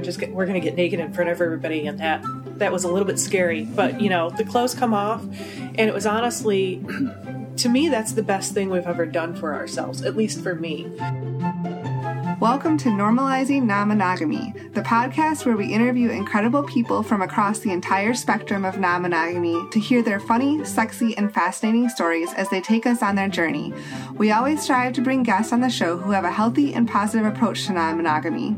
we're just get, we're gonna get naked in front of everybody, and that that was a little bit scary. But you know, the clothes come off, and it was honestly, to me, that's the best thing we've ever done for ourselves, at least for me. Welcome to Normalizing Non Monogamy, the podcast where we interview incredible people from across the entire spectrum of non monogamy to hear their funny, sexy, and fascinating stories as they take us on their journey. We always strive to bring guests on the show who have a healthy and positive approach to non monogamy.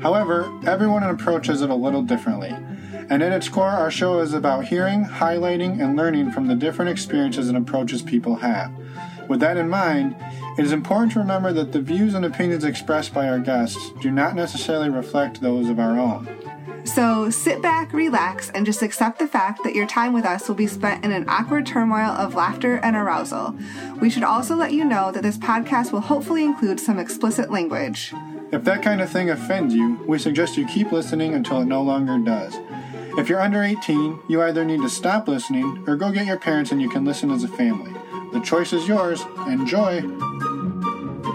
However, everyone approaches it a little differently. And at its core, our show is about hearing, highlighting, and learning from the different experiences and approaches people have. With that in mind, it is important to remember that the views and opinions expressed by our guests do not necessarily reflect those of our own. So sit back, relax, and just accept the fact that your time with us will be spent in an awkward turmoil of laughter and arousal. We should also let you know that this podcast will hopefully include some explicit language. If that kind of thing offends you, we suggest you keep listening until it no longer does. If you're under 18, you either need to stop listening or go get your parents and you can listen as a family. The choice is yours. Enjoy.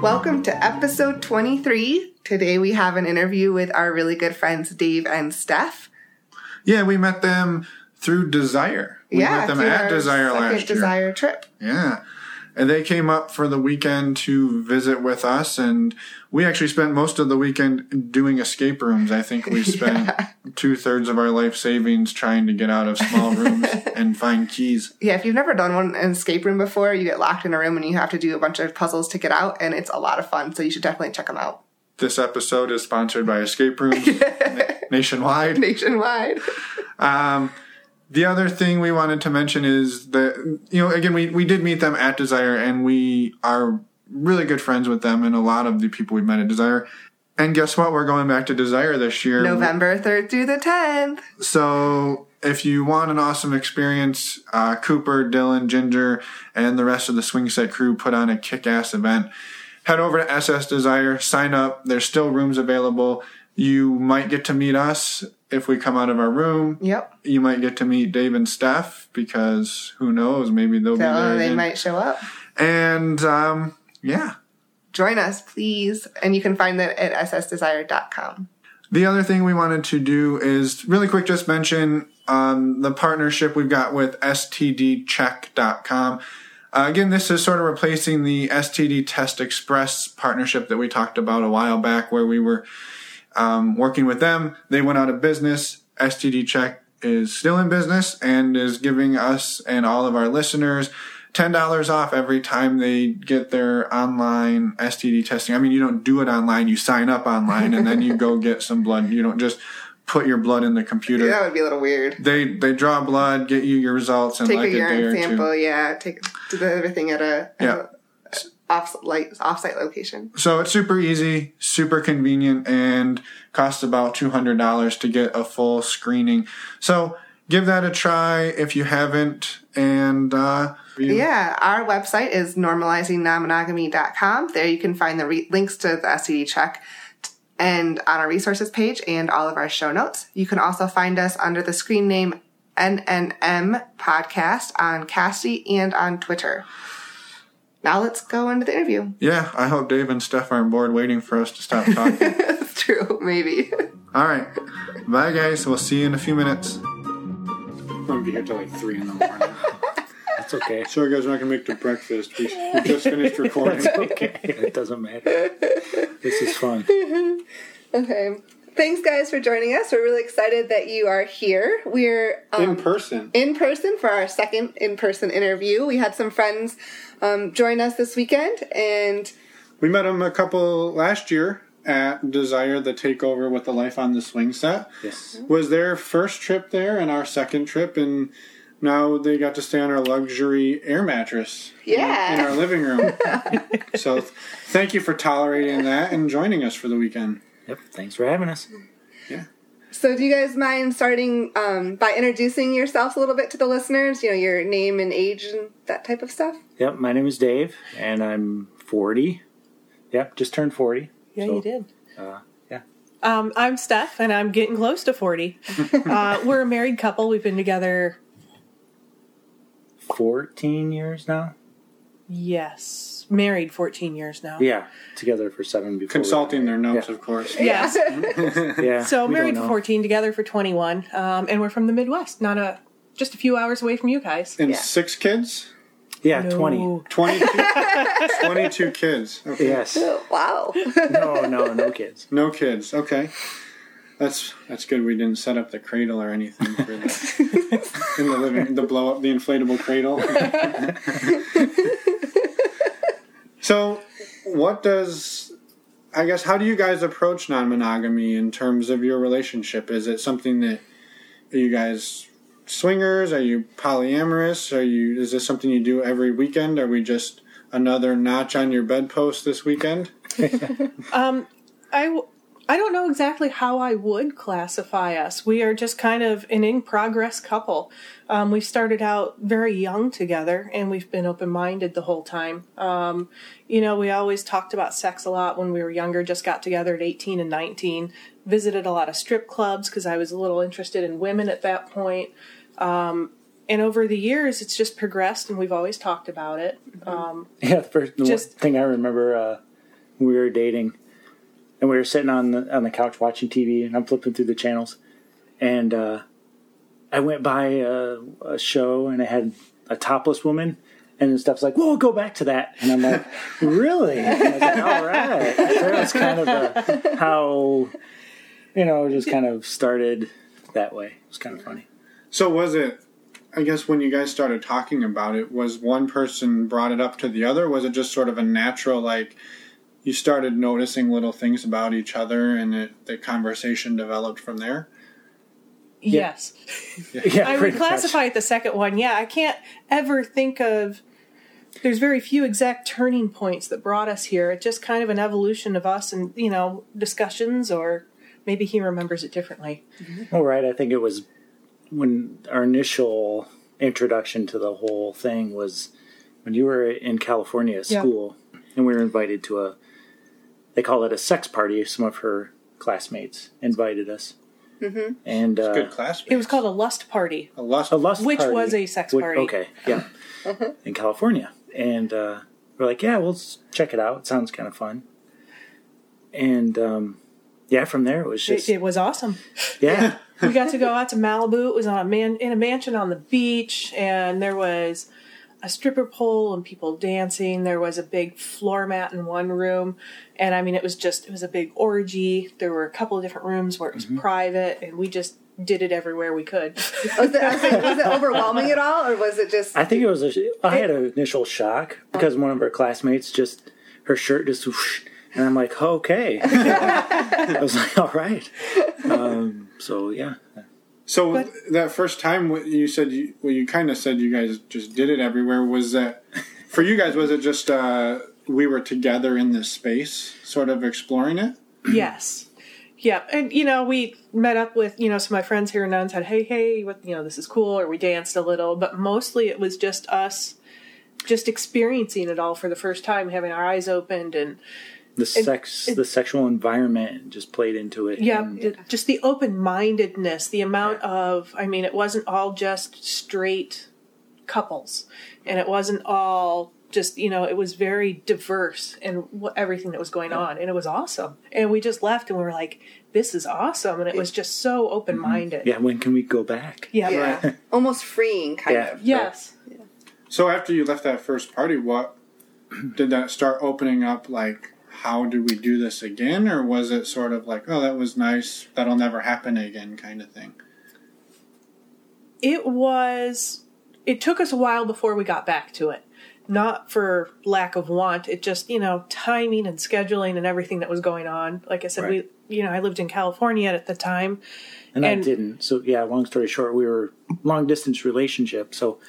Welcome to episode 23. Today we have an interview with our really good friends Dave and Steph. Yeah, we met them through Desire. We yeah, met them at Desire last year. Desire trip. Yeah. And they came up for the weekend to visit with us, and we actually spent most of the weekend doing escape rooms. I think we spent two thirds of our life savings trying to get out of small rooms and find keys. Yeah, if you've never done one an escape room before, you get locked in a room and you have to do a bunch of puzzles to get out, and it's a lot of fun. So you should definitely check them out This episode is sponsored by Escape Rooms nationwide. nationwide. Um, the other thing we wanted to mention is that, you know, again, we, we did meet them at Desire and we are really good friends with them and a lot of the people we met at Desire. And guess what? We're going back to Desire this year. November 3rd through the 10th. So if you want an awesome experience, uh, Cooper, Dylan, Ginger, and the rest of the Swing Set crew put on a kick-ass event. Head over to SS Desire, sign up. There's still rooms available. You might get to meet us if we come out of our room. Yep. You might get to meet Dave and Steph because who knows? Maybe they'll be So there. they again. might show up. And um, yeah, Join us, please. And you can find that at ssdesire.com. The other thing we wanted to do is really quick just mention um, the partnership we've got with STDcheck.com. Uh, again, this is sort of replacing the STD Test Express partnership that we talked about a while back, where we were um, working with them. They went out of business. STD Check is still in business and is giving us and all of our listeners $10 off every time they get their online STD testing. I mean, you don't do it online, you sign up online and then you go get some blood. You don't just put your blood in the computer. That would be a little weird. They they draw blood, get you your results in Take like a a, day or urine sample, yeah. Take do the- everything at a, Yeah. Off like offsite location. So it's super easy, super convenient, and costs about two hundred dollars to get a full screening. So give that a try if you haven't. And uh, you- Yeah, our website is normalizingnonmonogamy.com. There you can find the re- links to the STD check and on our resources page and all of our show notes. You can also find us under the screen name NNM Podcast on Kasidie and on Twitter. Now let's go into the interview. yeah, I hope Dave and Steph aren't bored waiting for us to stop talking. That's true, maybe. All right, bye guys. We'll see you in a few minutes. I'm gonna be here till like three in the morning. That's okay. Sorry guys, we're not gonna make the breakfast. We, we just finished recording. okay. It doesn't matter. This is fun. Okay. Thanks, guys, for joining us. We're really excited that you are here. We're um, in person. in person for our second in person interview. We had some friends um, join us this weekend, and We met him a couple last year at Desire, the takeover with the Life on the Swing set. Yes. Was their first trip there and our second trip, and now they got to stay on our luxury air mattress in- Yeah. in our living room. so thank you for tolerating that and joining us for the weekend. Yep. Thanks for having us. So do you guys mind starting um, by introducing yourselves a little bit to the listeners? You know, your name and age and that type of stuff. Yep. My name is Dave, and I'm 40. Yep. Just turned 40. Yeah, So, you did. Uh, yeah. Um, I'm Steph, and I'm getting close to 40. uh, we're a married couple. We've been together, 14 years now. yes, married 14 years now. Yeah, together for seven before. Consulting their notes, Yeah. of course. Yes. Yeah. So we married for 14, together for 21, um, and we're from the Midwest, not a just a few hours away from you guys. And Yeah. six kids? Yeah, No. twenty. 22, 22 kids. Okay. Yes. Wow. No, no, no kids. No kids. Okay. That's that's good. We didn't set up the cradle or anything for the in the living the blow up the inflatable cradle. So, what does I guess how do you guys approach non monogamy in terms of your relationship? Is it something that are you guys swingers? Are you polyamorous? Are you is this something you do every weekend? Are we just another notch on your bedpost this weekend? Um, I, w- I don't know exactly how I would classify us. We are just kind of an in progress couple. Um, we started out very young together and we've been open minded the whole time. Um, you know, we always talked about sex a lot when we were younger, just got together at 18 and 19, visited a lot of strip clubs because I was a little interested in women at that point. Um, and over the years, it's just progressed and we've always talked about it. Um, Yeah, the first the Just- thing I remember uh, we were dating, and we were sitting on the on the couch watching TV, and I'm flipping through the channels, and uh, I went by a, a show, and it had a topless woman, and Steph's like, "Whoa, go back to that," and I'm like, "Really?" And I was like, "All right." So that was kind of a, how, you know, just kind of started that way. It was kind of funny. So was it? I guess when you guys started talking about it, was one person brought it up to the other? Was it just sort of a natural like? You started noticing little things about each other, and it, the conversation developed from there. yes. Yeah, I would classify it the second one. Yeah, I can't ever think of. There's very few exact turning points that brought us here. It's just kind of an evolution of us and you know discussions, or maybe he remembers it differently. Mm-hmm. Well, right. I think it was when our initial introduction to the whole thing was when you were in California at Yeah. school, and we were invited to a. They call it a sex party. Some of her classmates invited us, mm-hmm. and uh, Good class. It was called a lust party. a lust. a lust Which party, was a sex which- party. Okay, yeah, in California, and uh, we're like, yeah, we'll check it out. It sounds kind of fun, and um, yeah, from there it was It, just it was awesome. yeah. we got to go out to Malibu. It was on a man in a mansion on the beach, and there was a stripper pole and people dancing. There was a big floor mat in one room, and I mean, it was just it was a big orgy. There were a couple of different rooms where it was private, and we just did it everywhere we could. Was it, was it, was it overwhelming at all, or was it just? I think it was. A, I had an initial shock because one of our classmates just her shirt just, whoosh, and I'm like, okay. I was like, all right. Um, so yeah, So But- that first time you said you, well, you kind of said you guys just did it everywhere. Was that for you guys? Was it just uh, we were together in this space, sort of exploring it? yes. Yeah, and you know, we met up with you know some of my friends here and and said, "Hey, hey, what you know, this is cool," or we danced a little, but mostly it was just us, just experiencing it all for the first time, having our eyes opened, and the sex, it- the sexual environment just played into it. yeah, and- th- just the open mindedness, the amount of, I mean, it wasn't all just straight couples, and it wasn't all just you know, it was very diverse in everything that was going on, and it was awesome. And we just left, and we were like, "This is awesome," and it was just so mm-hmm. open minded. yeah. When can we go back? Yeah. Yeah, almost freeing, kind Yeah. of. Yes. So after you left that first party, what did that start opening up? Like, how do we do this again, or was it sort of like, oh, that was nice, that'll never happen again, kind of thing? It was. It took us a while before we got back to it. Not for lack of want. It just you know timing and scheduling and everything that was going on. Like I said, Right. we you know I lived in California at the time. and, And- I didn't. So yeah, long story short, we were long distance relationship, so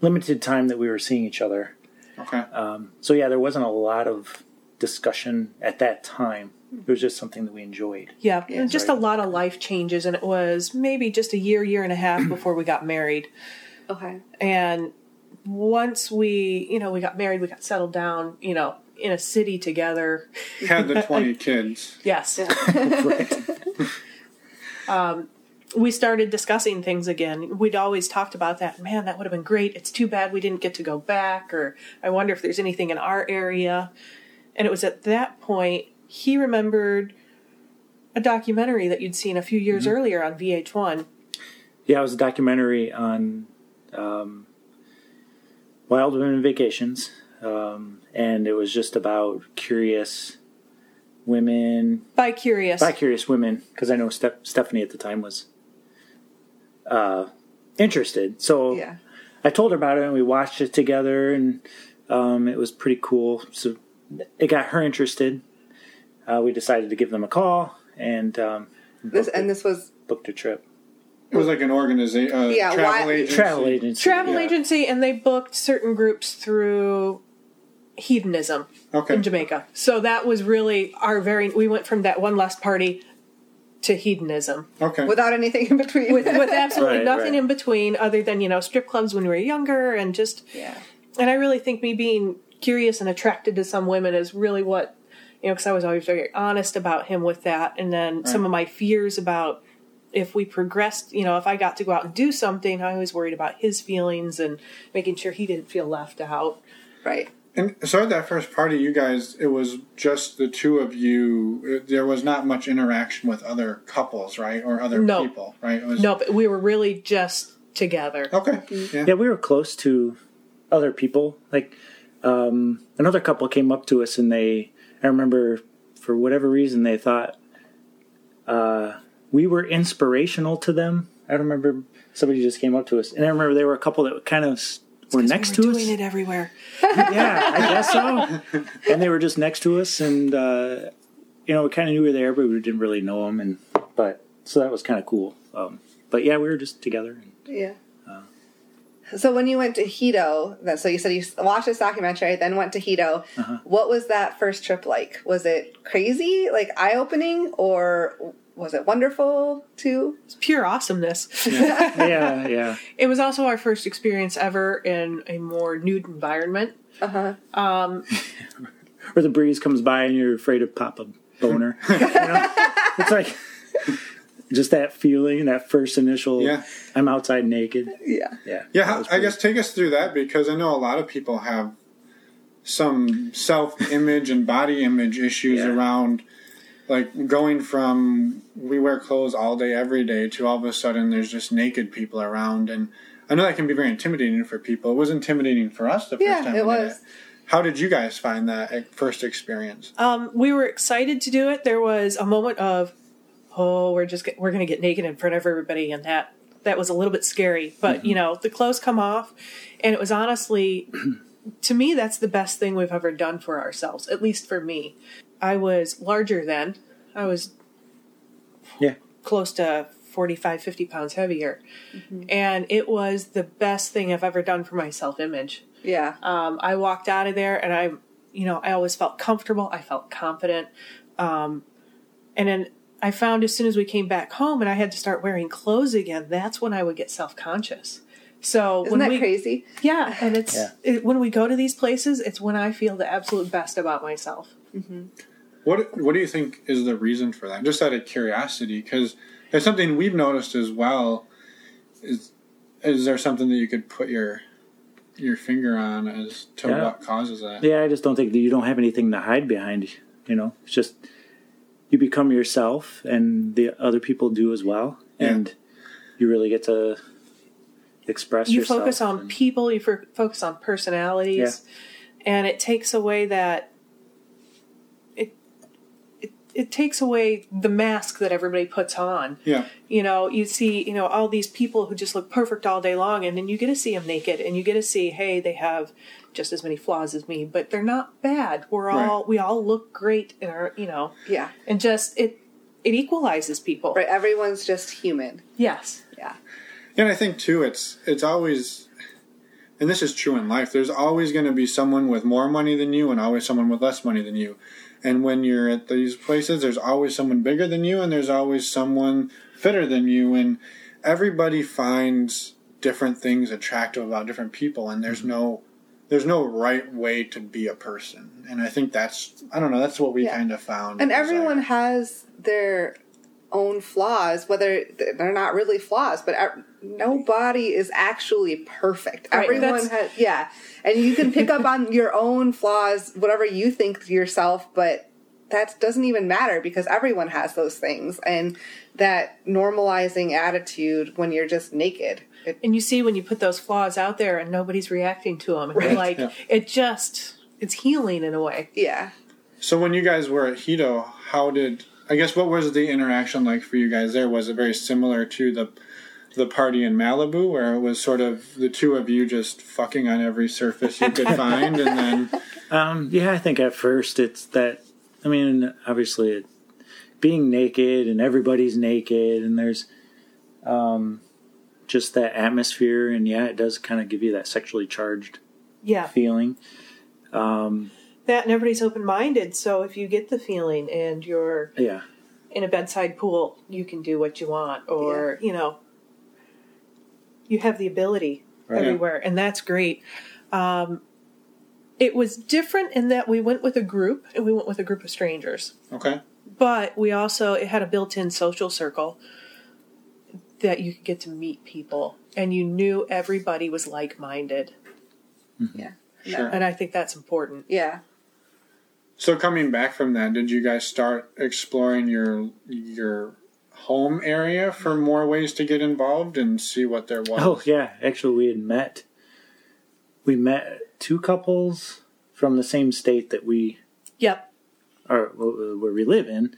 limited time that we were seeing each other. Okay. Um, so yeah, there wasn't a lot of discussion at that time. It was just something that we enjoyed. Yeah, and just Right. a lot of life changes, and it was maybe just a year, year and a half before we got married. Okay. And once we, you know, we got married, we got settled down, you know, in a city together. Had the twenty kids. Yes. right. Um, we started discussing things again. We'd always talked about that. Man, that would have been great. It's too bad we didn't get to go back, or I wonder if there's anything in our area. And it was at that point he remembered a documentary that you'd seen a few years earlier on VH1. Yeah, it was a documentary on um, wild women vacations, um, and it was just about curious women, Bi Curious. bi curious women, because I know Steph- Stephanie at the time was uh, interested. So Yeah. I told her about it, and we watched it together, and um, it was pretty cool. So it got her interested. Uh, we decided to give them a call and um, This and this was booked a trip. It was like an organization, uh, Yeah, travel why- agency. Travel agency. Travel Yeah. agency, and they booked certain groups through hedonism Okay. in Jamaica. So that was really our very. We went from that one last party to hedonism Okay. without anything in between. with with absolutely Right, nothing right. in between, other than you know strip clubs when we were younger, and just yeah. and I really think me being curious and attracted to some women is really what you know because I was always very honest about him with that, and then some of my fears about if we progressed, you know, if I got to go out and do something, I was worried about his feelings and making sure he didn't feel left out. Right. And so at that first party, you guys, it was just the two of you. There was not much interaction with other couples, right, or other No. people, right? It was, No, but we were really just together. Okay. Mm-hmm. Yeah. Yeah, we were close to other people. Like um, another couple came up to us, and they, I remember, for whatever reason, they thought uh, we were inspirational to them. I remember somebody just came up to us, and I remember there were a couple that kind of s- were next we to were us. doing it everywhere. yeah, I guess so. and they were just next to us, and uh, you know, we kind of knew we were there, but we didn't really know them. And but so that was kind of cool. Um, but yeah, we were just together. And, Yeah. So when you went to Hedo, that so you said you watched this documentary, then went to Hedo. What was that first trip like? Was it crazy, like eye opening, or was it wonderful too? It's pure awesomeness. yeah, yeah. It was also our first experience ever in a more nude environment. Uh huh. Where the breeze comes by and you're afraid to pop a boner. You know? It's like just that feeling, that first initial. Yeah. I'm outside naked. Yeah. Yeah. Yeah, that how, was I guess take us through that because I know a lot of people have some self-image and body image issues Yeah. around like going from we wear clothes all day every day to all of a sudden there's just naked people around and I know that can be very intimidating for people. It was intimidating for us the first Yeah, time it we did was. How did you guys find that first experience? Um, we were excited to do it. There was a moment of, oh, we're just get, we're going to get naked in front of everybody, and that that was a little bit scary. But you know, the clothes come off, and it was honestly, to me, that's the best thing we've ever done for ourselves. At least for me, I was larger then. I was Yeah. close to 45, 50 pounds heavier, and it was the best thing I've ever done for my self image. Yeah. Um, I walked out of there and I, you know, I always felt comfortable. I felt confident. Um, and then I found as soon as we came back home and I had to start wearing clothes again, that's when I would get self conscious. So Isn't when that we, crazy? yeah, and it's Yeah. It, when we go to these places, it's when I feel the absolute best about myself. Mm-hmm. What What do you think is the reason for that? Just out of curiosity, because it's something we've noticed as well. Is is there something that you could put your your finger on as to Yeah. what causes that? Yeah, I just don't think that you don't have anything to hide behind. You know, it's just you become yourself, and the other people do as well, Yeah. and you really get to express You focus on people, you f- focus on personalities, and it takes away that. It, it it takes away the mask that everybody puts on. Yeah, you know you see you know all these people who just look perfect all day long and then you get to see them naked and you get to see hey they have just as many flaws as me but they're not bad we're all Right. we all look great in our you know Yeah. and just it it equalizes people Right. Everyone's just human. yes Yeah. and I think too, it's it's always, and this is true in life. There's always going to be someone with more money than you, and always someone with less money than you. And when you're at these places, there's always someone bigger than you, and there's always someone fitter than you, and everybody finds different things attractive about different people, and there's mm-hmm. no there's no right way to be a person. And I think that's I don't know that's what we Yeah. kind of found. And everyone has their own flaws, whether they're not really flaws, but nobody is actually perfect. Right, Everyone has, yeah. And you can pick up on your own flaws, whatever you think to yourself, but that doesn't even matter because everyone has those things. And that normalizing attitude when you're just naked. It, And you see when you put those flaws out there and nobody's reacting to them, and Right. like, Yeah. it just it's healing in a way. yeah. So when you guys were at Hedo, how did I guess what was the interaction like for you guys there? Was it very similar to the the party in Malibu where it was sort of the two of you just fucking on every surface you could find and then Um, yeah, I think at first it's that. I mean, obviously, it, being naked and everybody's naked, and there's um, just that atmosphere, and yeah, it does kind of give you that sexually charged Yeah, feeling. Um, that and everybody's open minded. So if you get the feeling and you're yeah, in a bedside pool, you can do what you want, or you know, you have the ability Right. everywhere, and that's great. Um, it was different in that we went with a group, and we went with a group of strangers. okay. but we also it had a built-in social circle that you could get to meet people and you knew everybody was like-minded Yeah. Sure. and i think that's important Yeah. So coming back from that, did you guys start exploring your your home area for more ways to get involved and see what there was? Oh yeah, actually we had met. We met two couples from the same state that we yep Or where we live in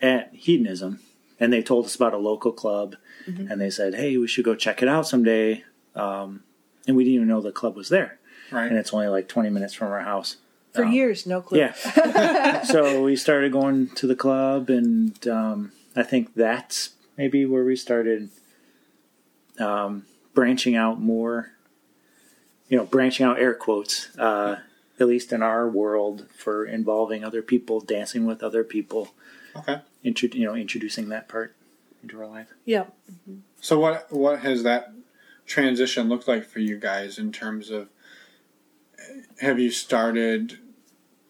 at hedonism, and they told us about a local club, and they said, "Hey, we should go check it out someday." Um, and we didn't even know the club was there, right. and it's only like twenty minutes from our house. for Um, years no clue Yeah. so we started going to the club, and um, I think that's maybe where we started um, branching out more. You know, branching out air quotes, uh, at least in our world, for involving other people, dancing with other people, Okay. intro- you know, introducing that part into our life. yep So what what has that transition looked like for you guys in terms of have you started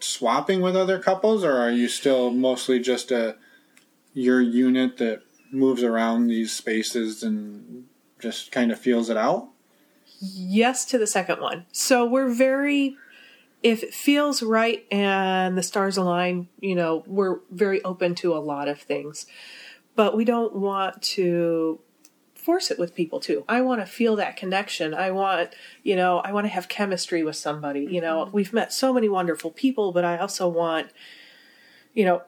swapping with other couples or are you still mostly just a your unit that moves around these spaces and just kind of feels it out? yes to the second one. So we're very if it feels right and the stars align you know we're very open to a lot of things. But we don't want to force it with people too. I want to feel that connection. I want you know i want to have chemistry with somebody you know. Mm-hmm. We've met so many wonderful people but i also want you know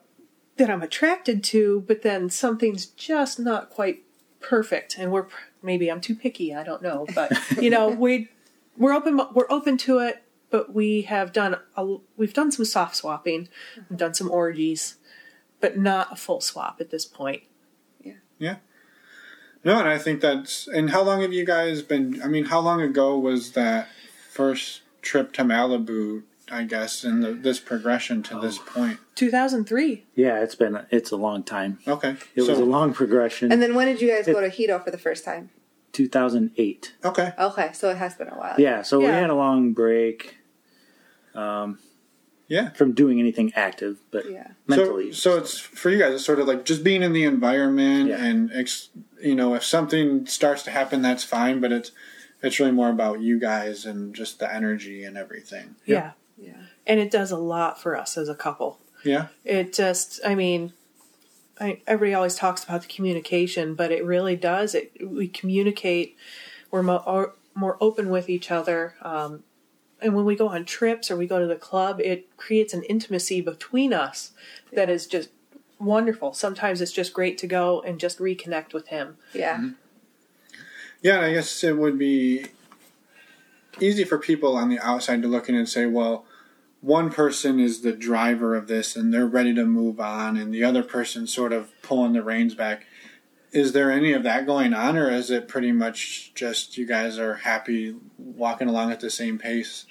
that i'm attracted to but then something's just not quite perfect and we're maybe i'm too picky i don't know but you know we we're open we're open to it but we have done a, we've done some soft swapping we've done some orgies but not a full swap at this point Yeah. Yeah. No, and I think that's and how long have you guys been I mean, how long ago was that first trip to Malibu, I guess, in the, this progression to this point? 2003 Yeah, it's been it's a long time. Okay. It was a long progression. And then when did you guys go to Hedo for the first time? 2008. Okay. Okay, so it has been a while. Yeah, so we Yeah. had a long break um, Yeah. from doing anything active, but Yeah. mentally. So, so it's for you guys. It's sort of like just being in the environment, Yeah. and ex, you know, if something starts to happen, that's fine. But it's it's really more about you guys and just the energy and everything. yeah Yeah. and it does a lot for us as a couple Yeah. it just i mean I, everybody always talks about the communication but it really does it we communicate we're mo- are more open with each other um, and when we go on trips or we go to the club it creates an intimacy between us that is just wonderful sometimes it's just great to go and just reconnect with him Yeah. Yeah, I guess it would be easy for people on the outside to look in and say, well, one person is the driver of this and they're ready to move on, and the other person sort of pulling the reins back. Is there any of that going on, or is it pretty much just you guys are happy walking along at the same pace?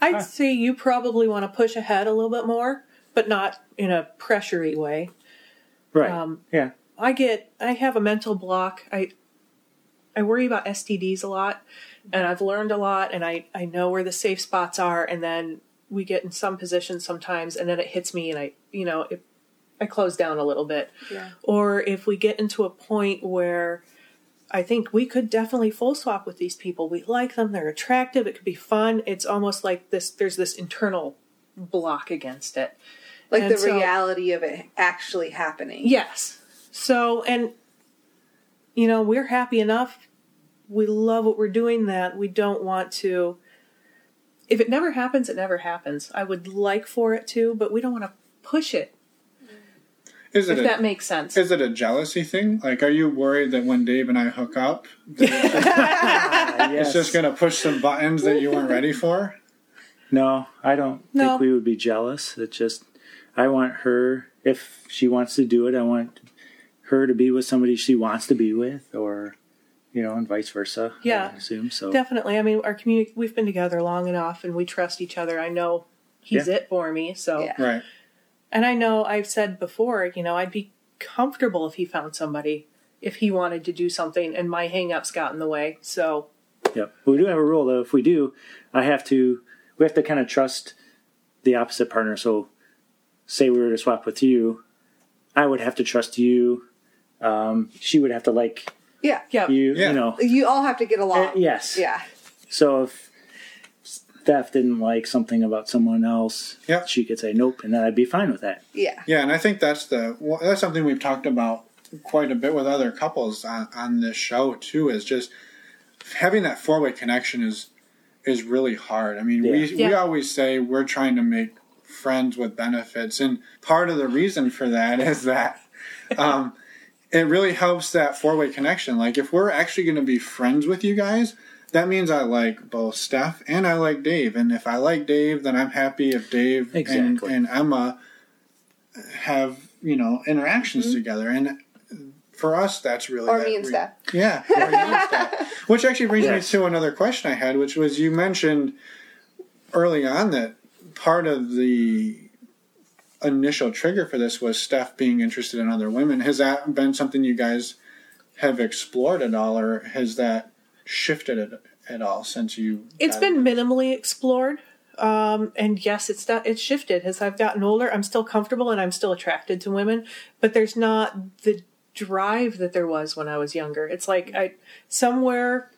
i'd say you probably want to push ahead a little bit more but not in a pressury way right. um, yeah. I get I have a mental block. I I worry about STDs a lot and I've learned a lot and I I know where the safe spots are and then we get in some positions sometimes and then it hits me and I you know it, I close down a little bit. Yeah. Or if we get into a point where I think we could definitely full swap with these people. We like them, they're attractive, it could be fun. It's almost like this there's this internal block against it. Like And the so- reality of it actually happening. Yes. So, and you know, we're happy enough. We love what we're doing that we don't want to. If it never happens, it never happens. I would like for it to, but we don't want to push it. Is If it that makes sense. is it a jealousy thing? Like, are you worried that when Dave and I hook up, that it's just, yes. just going to push some buttons that you weren't ready for? No, I don't No. think we would be jealous. It's just I want her if she wants to do it, I want her to be with somebody she wants to be with or you know, and vice versa. Yeah. I assume so. Definitely. I mean, our community, we've been together long enough and we trust each other. I know he's Yeah. it for me. So, Yeah. Right. and I know I've said before, you know, I'd be comfortable if he found somebody, if he wanted to do something and my hang-ups got in the way. So, Yep. We do have a rule though. If we do, I have to. We have to kind of trust the opposite partner. So, say we were to swap with you, I would have to trust you. Um, she would have to like Yeah. yeah. you. Yeah. You know. You all have to get along. Uh, yes. Yeah. So if Steph didn't like something about someone else, Yep. she could say nope, and then I'd be fine with that. Yeah. Yeah, and I think that's the well, that's something we've talked about quite a bit with other couples on, on this show too. Is just having that four way connection is is really hard. I mean, we we Yeah. always say we're trying to make friends with benefits, and part of the reason for that is that um, it really helps that four way connection. Like if we're actually going to be friends with you guys. That means I like both Steph and I like Dave, and if I like Dave, then I'm happy if Dave and, Exactly. and Emma have you know interactions mm-hmm. together and for us that's really Or that me and re- Steph. yeah or you and Steph. which actually brings Yes. me to another question i had which was you mentioned early on that part of the initial trigger for this was steph being interested in other women has that been something you guys have explored at all or has that shifted at, at all since you It's been into- minimally explored. Um, and yes, it's not, it's shifted as I've gotten older. I'm still comfortable and I'm still attracted to women, but there's not the drive that there was when I was younger. It's like I somewhere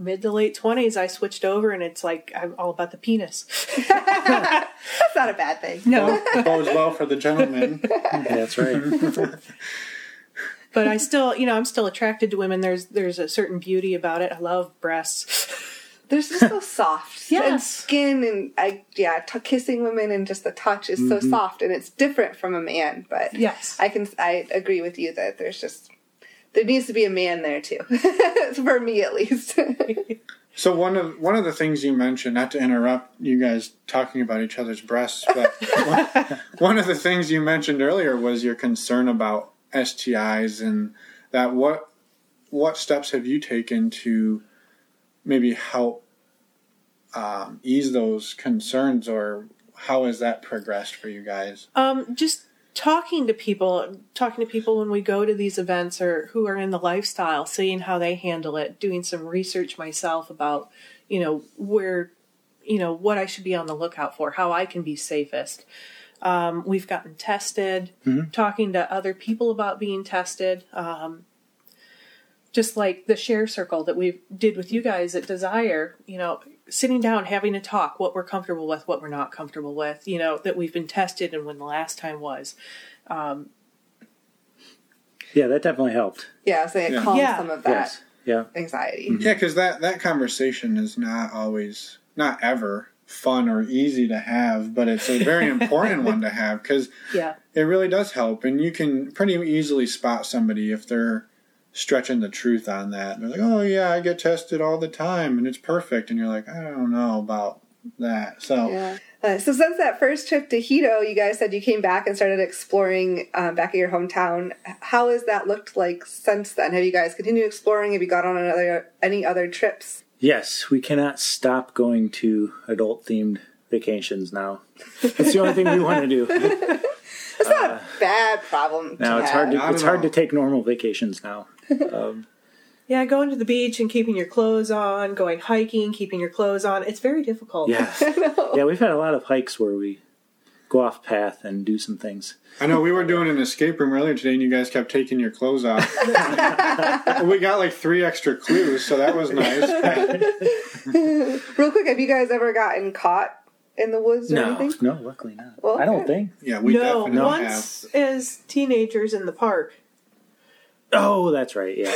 mid to late twenties, I switched over and it's like I'm all about the penis. That's not a bad thing. No, bodes well for the gentleman That's right. but I still, you know, I'm still attracted to women. There's there's a certain beauty about it. I love breasts. They're just so soft. Yeah. And Yes. skin and I yeah, t- kissing women and just the touch is so mm-hmm. soft and it's different from a man. But Yes. I can I agree with you that there's just there needs to be a man there too, for me at least. So one of one of the things you mentioned, not to interrupt you guys talking about each other's breasts, but one, one of the things you mentioned earlier was your concern about STIs and that. What what steps have you taken to maybe help um, ease those concerns, or how has that progressed for you guys? Um, just talking to people, talking to people when we go to these events or who are in the lifestyle, seeing how they handle it, doing some research myself about, you know, where, you know, what I should be on the lookout for, how I can be safest. Um, we've gotten tested, talking to other people about being tested. Um, just like the share circle that we did with you guys at Desire, you know, sitting down, having a talk, what we're comfortable with, what we're not comfortable with, you know, that we've been tested and when the last time was. Um, yeah, that definitely helped. yeah, so it Yeah. calms Yeah. some of that Yes. Yeah. anxiety. Mm-hmm. Yeah, because that that conversation is not always, not ever fun or easy to have, but it's a very important one to have because Yeah. it really does help, and you can pretty easily spot somebody if they're stretching the truth on that. They're like, "Oh yeah, I get tested all the time, and it's perfect," and you're like, "I don't know about that." So Yeah. Uh, so since that first trip to Hedo, you guys said you came back and started exploring um, back at your hometown. How has that looked like since then? Have you guys continued exploring? Have you got on another any other trips? Yes, we cannot stop going to adult themed vacations now. It's the only thing we want to do. It's not a bad problem. Now to it's hard have. Not to it's at hard to take normal vacations now. Um, Yeah, going to the beach and keeping your clothes on, going hiking, keeping your clothes on. It's very difficult. yeah, yeah. We've had a lot of hikes where we go off path and do some things. I know we were doing an escape room earlier today, and you guys kept taking your clothes off. we got like three extra clues, so that was nice. Real quick, have you guys ever gotten caught in the woods or No, anything? no, luckily not. Well, I don't okay. think. Yeah, we no, definitely once as teenagers in the park. Oh, that's right. Yeah,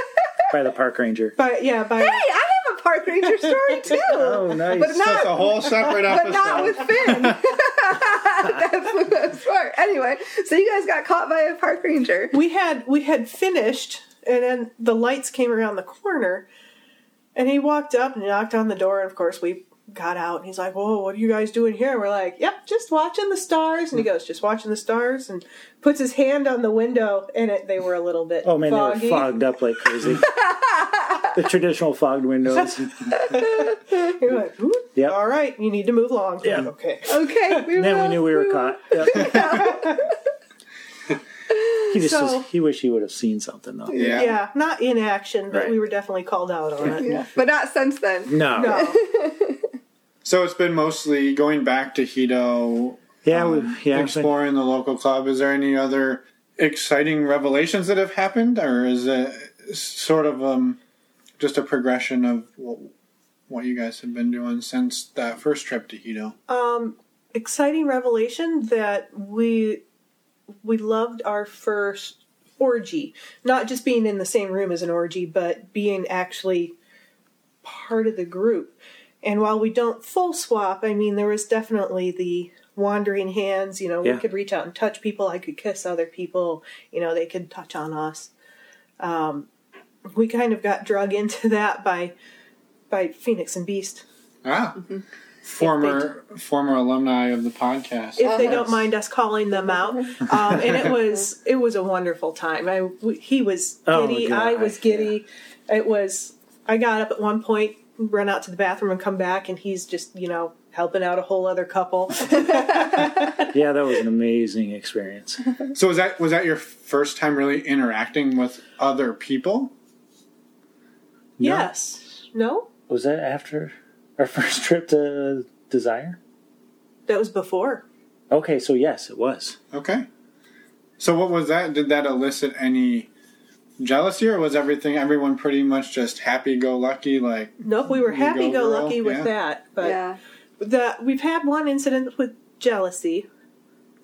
by the park ranger. But yeah, by Hey, I have a park ranger story too. Oh, nice. But have. That's a not, whole separate but episode. not with Finn. That's the best part. Anyway, so you guys got caught by a park ranger. we had we had finished and then the lights came around the corner and he walked up and knocked on the door and of course we got out and he's like whoa what are you guys doing here we're like yep just watching the stars and he hmm. goes just watching the stars and puts his hand on the window and it, they were a little bit Oh man, foggy. they were fogged up like crazy. the traditional fogged windows. You're like, Yep. all right you need to move along Yeah. okay Okay. We then we knew we were will. caught. Yep. he just So- was, he wished he would have seen something though. yeah. yeah not in action but Right. we were definitely called out on it Yeah, but not since then. No. no So it's been mostly going back to Hedo, Yeah, um, we, yeah. but- exploring the local club. Is there any other exciting revelations that have happened, or is it sort of um, just a progression of what, what you guys have been doing since that first trip to Hedo? um, exciting revelation that we we loved our first orgy. Not just being in the same room as an orgy, but being actually part of the group. And while we don't full swap, I mean, there was definitely the wandering hands. You know, Yeah. we could reach out and touch people. I could kiss other people. You know, they could touch on us. Um, we kind of got drug into that by by Phoenix and Beast. Ah, former former alumni of the podcast. if they don't mind us calling them out. Um, and it was it was a wonderful time. I w- he was Oh, giddy, God, I was giddy. It was. I got up at one point, run out to the bathroom, and come back, and he's just you know helping out a whole other couple. yeah, that was an amazing experience. So was that was that your first time really interacting with other people? Yes. No, Was that after our first trip to Desire? that was before. Okay, so yes, it was. Okay. So what was that? Did that elicit any jealousy, or was everything everyone pretty much just happy go lucky? Like Nope, we were happy go lucky with Yeah. that. But yeah. that we've had one incident with jealousy.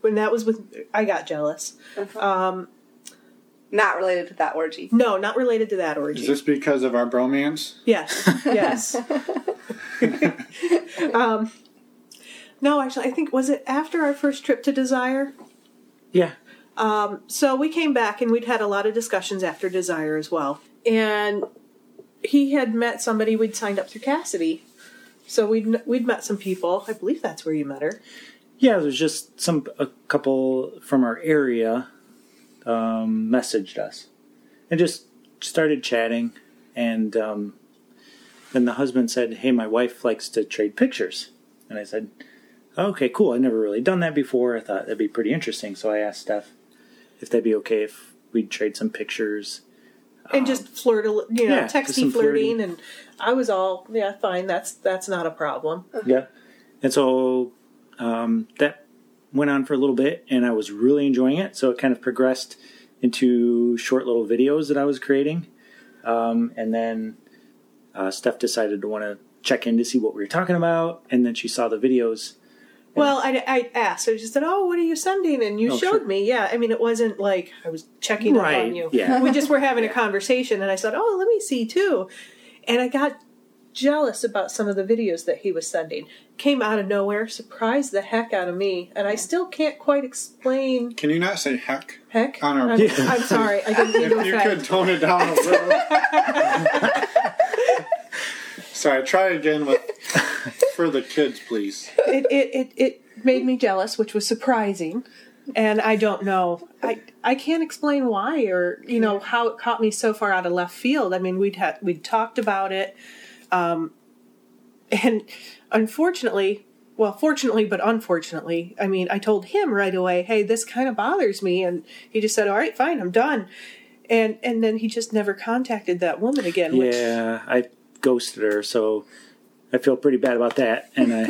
When that was with, I got jealous. Um, Not related to that orgy. no, not related to that orgy. is this because of our bromance? Yes, yes. um, no, actually, I think was it after our first trip to Desire. Yeah. Um, so we came back and we'd had a lot of discussions after Desire as well, and he had met somebody we'd signed up through Kasidie. So we'd we'd met some people. I believe that's where you met her. Yeah, there's just some a couple from our area um, messaged us and just started chatting, and um, then the husband said, "Hey, my wife likes to trade pictures," and I said, "Okay, cool. I've never really done that before. I thought that'd be pretty interesting." So I asked Steph if that'd be okay if we'd trade some pictures. and just flirt, a li- you know, Um, yeah, just texty flirting, flirting. and I was all, yeah, fine. That's that's not a problem. Yeah. And so um, that went on for a little bit, and I was really enjoying it. So it kind of progressed into short little videos that I was creating. Um, and then uh, Steph decided to want to check in to see what we were talking about. And then she saw the videos. Well, I, I asked. I just said, "Oh, what are you sending?" And you Oh, showed sure. me. Yeah, I mean, it wasn't like I was checking up Right, on you. yeah. we just were having a conversation, and I said, "Oh, let me see too," and I got jealous about some of the videos that he was sending. Came out of nowhere, surprised the heck out of me, and I still can't quite explain. Can you not say heck? Heck, On our- I'm, I'm sorry, I didn't mean to If you offend. could tone it down a little. Sorry, try again with for the kids, please. it, it, it, it made me jealous, which was surprising. And I don't know. I I can't explain why or you know how it caught me so far out of left field. I mean, we'd had we'd talked about it, um, and unfortunately, well, fortunately, but unfortunately, I mean, I told him right away, "Hey, this kind of bothers me," and he just said, "All right, fine, I'm done." And and then he just never contacted that woman again. Which, Yeah, I ghosted her. So I feel pretty bad about that. And I,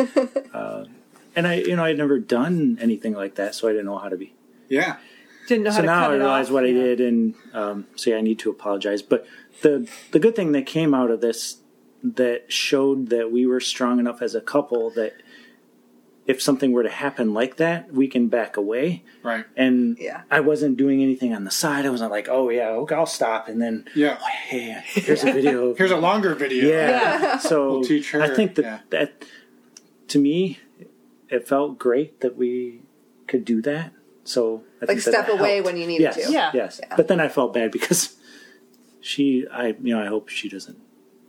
uh, and I, you know, I'd never done anything like that, so I didn't know how to be. Yeah. Didn't know how So to now cut I it realize off. what I did, and um, so yeah, I need to apologize. But the the good thing that came out of this that showed that we were strong enough as a couple that if something were to happen like that, we can back away. Right. And Yeah. I wasn't doing anything on the side. I wasn't like, oh yeah, okay, I'll stop, and then Yeah. oh, hey, here's a video. Here's a longer video. yeah. So We'll teach her, I think that yeah. that to me, it felt great that we could do that. So I Like think that step that away when you needed yes, to. Yeah. yes. Yeah. But then I felt bad because she, I, you know, I hope she doesn't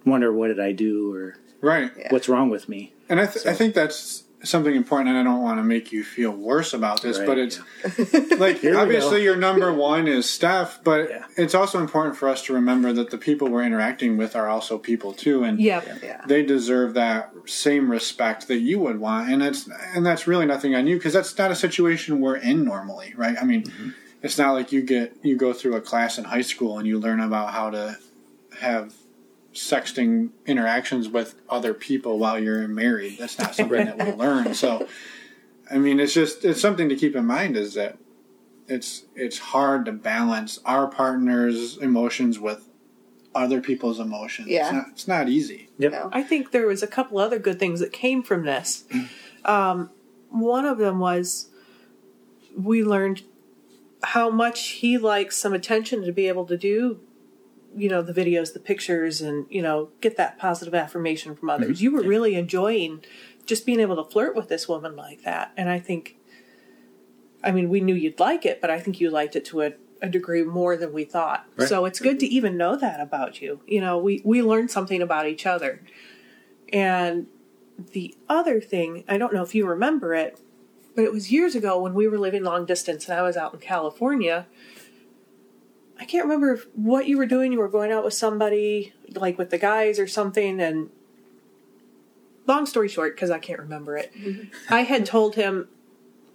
wonder what did I do or Right. Yeah. what's wrong with me. And I, th- I think that's something important, and I don't want to make you feel worse about this, Right, but it's yeah. like obviously go. your number one is Steph, but Yeah. it's also important for us to remember that the people we're interacting with are also people too, and Yeah. Yeah. they deserve that same respect that you would want, and it's and that's really nothing on you because that's not a situation we're in normally, right? I mean, mm-hmm. it's not like you get you go through a class in high school and you learn about how to have sexting interactions with other people while you're married. That's not something that we learn. So, I mean, it's just it's something to keep in mind is that it's it's hard to balance our partner's emotions with other people's emotions. Yeah. It's not, it's not easy. Yep. No. I think there was a couple other good things that came from this. Um, one of them was we learned how much he likes some attention to be able to do, you know, the videos, the pictures, and you know, get that positive affirmation from others. Mm-hmm. You were really enjoying just being able to flirt with this woman like that, and I think, I mean, we knew you'd like it, but I think you liked it to a, a degree more than we thought. Right. So it's good to even know that about you. You know, we we learned something about each other. And the other thing, I don't know if you remember it, but it was years ago when we were living long distance and I was out in California. I can't remember if, what you were doing. You were going out with somebody, like with the guys or something. And long story short, because I can't remember it, mm-hmm. I had told him,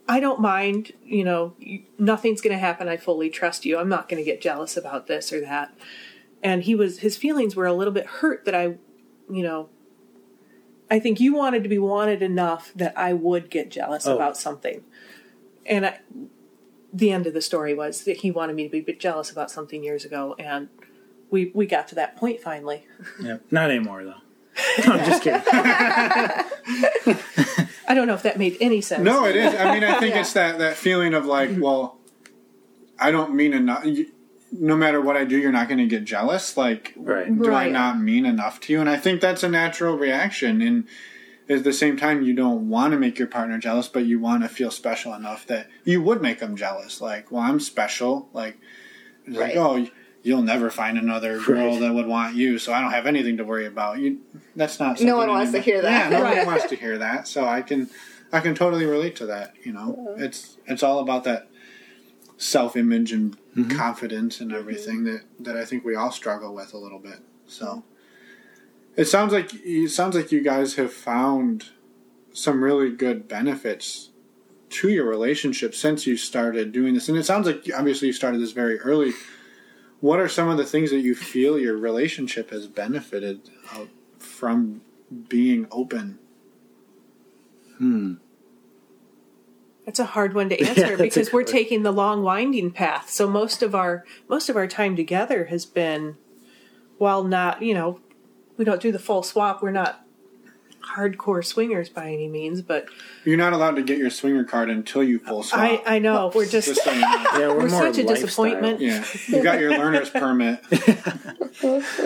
I don't mind, you know, nothing's going to happen. I fully trust you. I'm not going to get jealous about this or that. And he was, his feelings were a little bit hurt that I, you know, I think you wanted to be wanted enough that I would get jealous Oh. about something. And I, the end of the story was that he wanted me to be a bit jealous about something years ago, and we we got to that point finally. Yeah. Not anymore though. No, I'm just kidding. I don't know if that made any sense. No, it is. I mean, I think Yeah. it's that that feeling of like, mm-hmm. well, I don't mean enough. No matter what I do, you're not going to get jealous. Like, Right. do I not mean enough to you? And I think that's a natural reaction. And at the same time, you don't want to make your partner jealous, but you want to feel special enough that you would make them jealous. Like, well, I'm special. Like, it's Right. like, oh, you'll never find another girl Right. that would want you, so I don't have anything to worry about. You, that's not. Something No one wants to hear that. Yeah, nobody Right. wants to hear that. So I can, I can totally relate to that. You know, it's it's all about that self image and mm-hmm. confidence and mm-hmm. everything that that I think we all struggle with a little bit. So it sounds like it sounds like you guys have found some really good benefits to your relationship since you started doing this, and it sounds like obviously you started this very early. What are some of the things that you feel your relationship has benefited uh, from being open? Hmm. It's a hard one to answer that's a because we're one. taking the long winding path. So most of our most of our time together has been while not, you know, we don't do the full swap. We're not hardcore swingers by any means, but You're not allowed to get your swinger card until you full swap. I I know we're just Just so you know. Yeah, we're, We're more such a lifestyle. disappointment. Yeah, you got your learner's permit.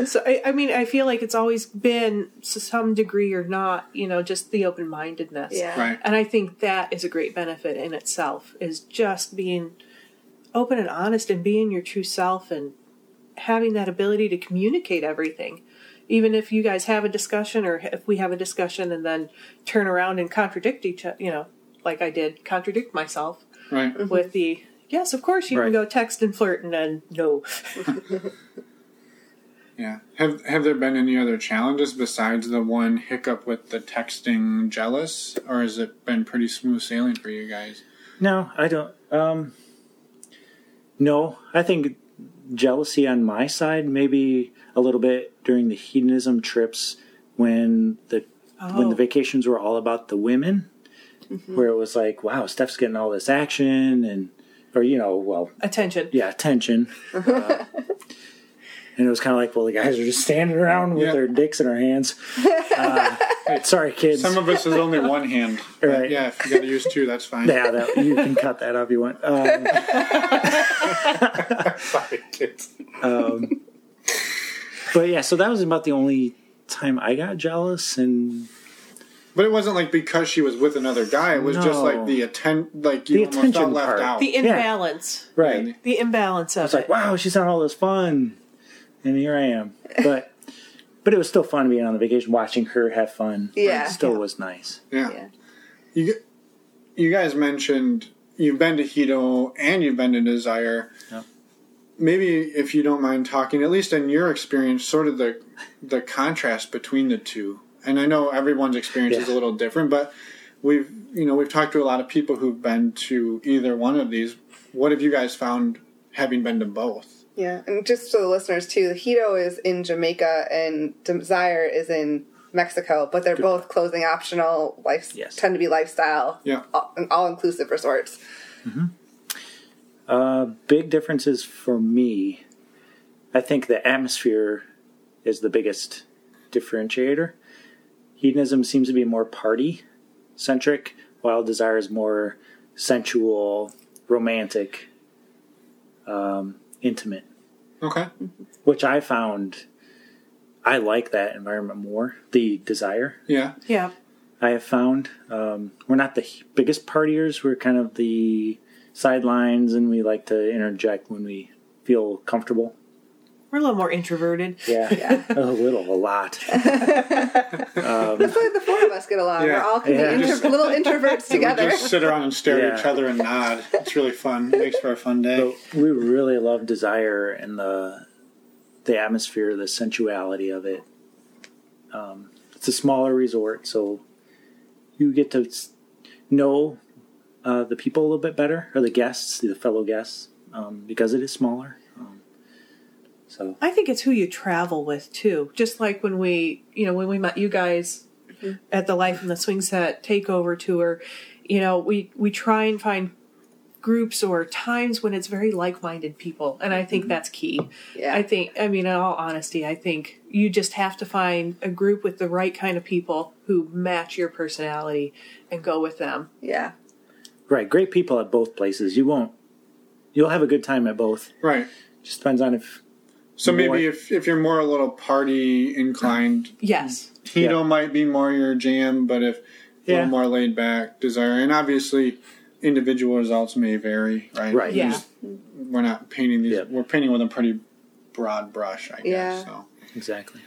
So I, I mean, I feel like it's always been to some degree or not, you know, just the open mindedness. Yeah. Right. And I think that is a great benefit in itself is just being open and honest and being your true self and having that ability to communicate everything. Even if you guys have a discussion or if we have a discussion and then turn around and contradict each other, you know, like I did, contradict myself Right. with the yes, of course you Right. can go text and flirt and then no. Yeah. Have Have there been any other challenges besides the one hiccup with the texting jealous, or has it been pretty smooth sailing for you guys? No, I don't. Um, no, I think jealousy on my side, maybe a little bit during the hedonism trips when the when Oh. the vacations were all about the women, where it was like, wow, Steph's getting all this action and, or you know, well, Attention. yeah, attention. Uh, and it was kind of like, well, the guys are just standing around with Yeah. their dicks in their hands. Uh, sorry, kids. Some of us is only one hand. But Right. Yeah, if you got to use two, that's fine. yeah, that, you can cut that off if you want. Um, Sorry, kids. um, but yeah, so that was about the only time I got jealous, and But it wasn't like because she was with another guy. It was just like the atten, like you The almost attention left part. out. The imbalance. right, The imbalance of it's like, wow, she's having all this fun, and here I am. But but it was still fun being on the vacation, watching her have fun. Yeah. it still Yeah. was nice. yeah. Yeah. You you guys mentioned you've been to Hedo and you've been to Desire. Yeah. Maybe if you don't mind talking, at least in your experience, sort of the the contrast between the two. And I know everyone's experience is a little different, but we've you know we've talked to a lot of people who've been to either one of these. What have you guys found having been to both? Yeah, and just for the listeners too, Hedo is in Jamaica and Desire is in Mexico, but they're both clothing optional. Life Yes. tend to be lifestyle, Yeah. all inclusive resorts. Mm-hmm. Uh, big differences for me. I think the atmosphere is the biggest differentiator. Hedonism seems to be more party centric, while desire is more sensual, romantic, um, intimate. Okay. Which I found I like that environment more. The desire Yeah. Yeah. I have found um, we're not the biggest partiers. We're kind of the sidelines, and we like to interject when we feel comfortable. We're a little more introverted. Yeah, a little, a lot. That's why the four of us get along. Yeah. We're all kind Yeah. of intro- little introverts We together. just sit around and stare at each other and nod. It's really fun. It makes for a fun day. But we really love desire and the the atmosphere, the sensuality of it. Um, it's a smaller resort, so you get to know uh, the people a little bit better, or the guests, the fellow guests, um, because it is smaller. Um, so I think it's who you travel with too. Just like when we, you know, when we met you guys at the Life in the Swing Set takeover tour, you know, we we try and find groups or times when it's very like-minded people, and I think that's key. Yeah. I think, I mean, in all honesty, I think you just have to find a group with the right kind of people who match your personality and go with them. yeah. Right, great people at both places. You won't. You'll have a good time at both. right. Just depends on if So maybe More- if, if you're more a little party inclined, Yes. Hedo Yeah. might be more your jam, but if a Yeah. little more laid back, desire, and obviously individual results may vary, right? Right. Yeah. Just- We're not painting these. Yeah. We're painting with a pretty broad brush, I guess. Yeah. So exactly.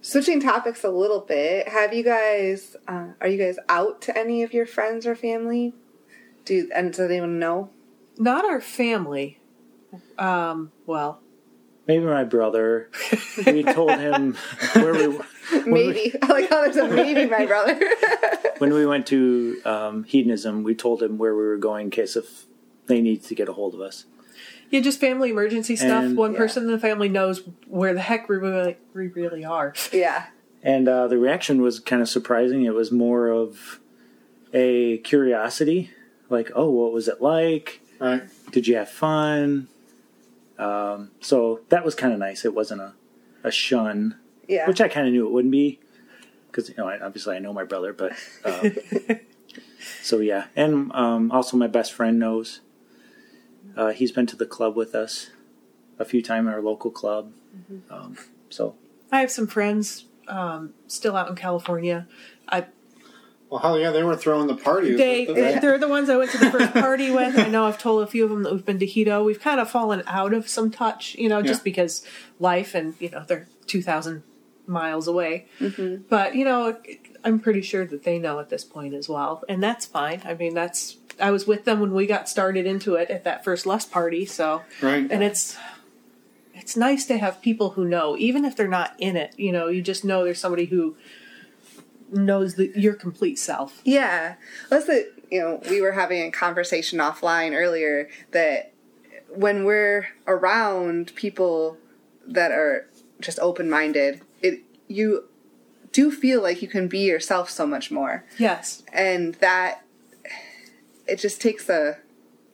Switching topics a little bit, have you guys? Uh, are you guys out to any of your friends or family? Do and does anyone know? Not our family. Um, well, Maybe my brother. we told him where we Maybe. I like how there's a maybe, my brother. when we went to um, hedonism. We told him where we were going in case if they need to get a hold of us. yeah, just family emergency stuff. And- One Yeah. person in the family knows where the heck we really, we really are. yeah. And uh, the reaction was kind of surprising. It was more of a curiosity, like, "Oh, what was it like? right. Did you have fun?" Um, so that was kind of nice. It wasn't a, a shun, Yeah. which I kind of knew it wouldn't be, because you know, I, obviously I know my brother, but um, so yeah, and um, also my best friend knows. Uh, he's been to the club with us a few times, our local club. Um, so I have some friends um, still out in California. I Well, hell yeah, they were throwing the parties. they Right? Eh, they're the ones I went to the first party with. I know I've told a few of them that we've been to Hedo. We've kind of fallen out of some touch, you know, just Yeah. because life and you know they're two thousand miles away. Mm-hmm. But you know, I'm pretty sure that they know at this point as well, and that's fine. I mean, that's I was with them when we got started into it at that first Lust party, so right. and it's it's nice to have people who know even if they're not in it you know you just know there's somebody who knows the, your complete self Yeah. That's the you know, we were having a conversation offline earlier that when we're around people that are just open minded, it you do feel like you can be yourself so much more. yes And that it just takes a